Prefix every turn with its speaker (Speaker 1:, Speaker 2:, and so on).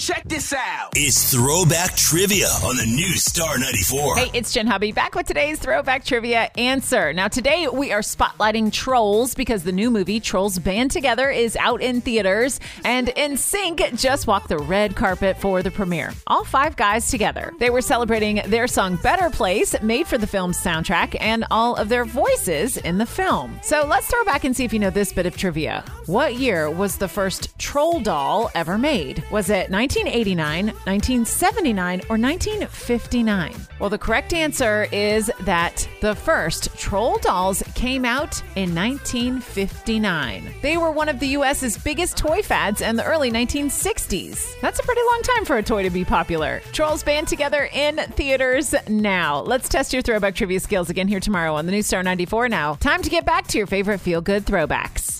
Speaker 1: Check this out.
Speaker 2: It's Throwback Trivia on the new Star 94.
Speaker 3: Hey, it's Jen Hubby back with today's Throwback Trivia answer. Now, today we are spotlighting Trolls because the new movie Trolls Band Together is out in theaters, and NSYNC just walked the red carpet for the premiere. All five guys together. They were celebrating their song Better Place, made for the film's soundtrack, and all of their voices in the film. So let's throw back and see if you know this bit of trivia. What year was the first troll doll ever made? Was it 1989, 1979, or 1959? Well, the correct answer is that the first troll dolls came out in 1959. They were one of the US's biggest toy fads in the early 1960s. That's a pretty long time for a toy to be popular. Trolls band together in theaters now. Let's test your throwback trivia skills again here tomorrow on the new Star 94 now. Time to get back to your favorite feel good throwbacks.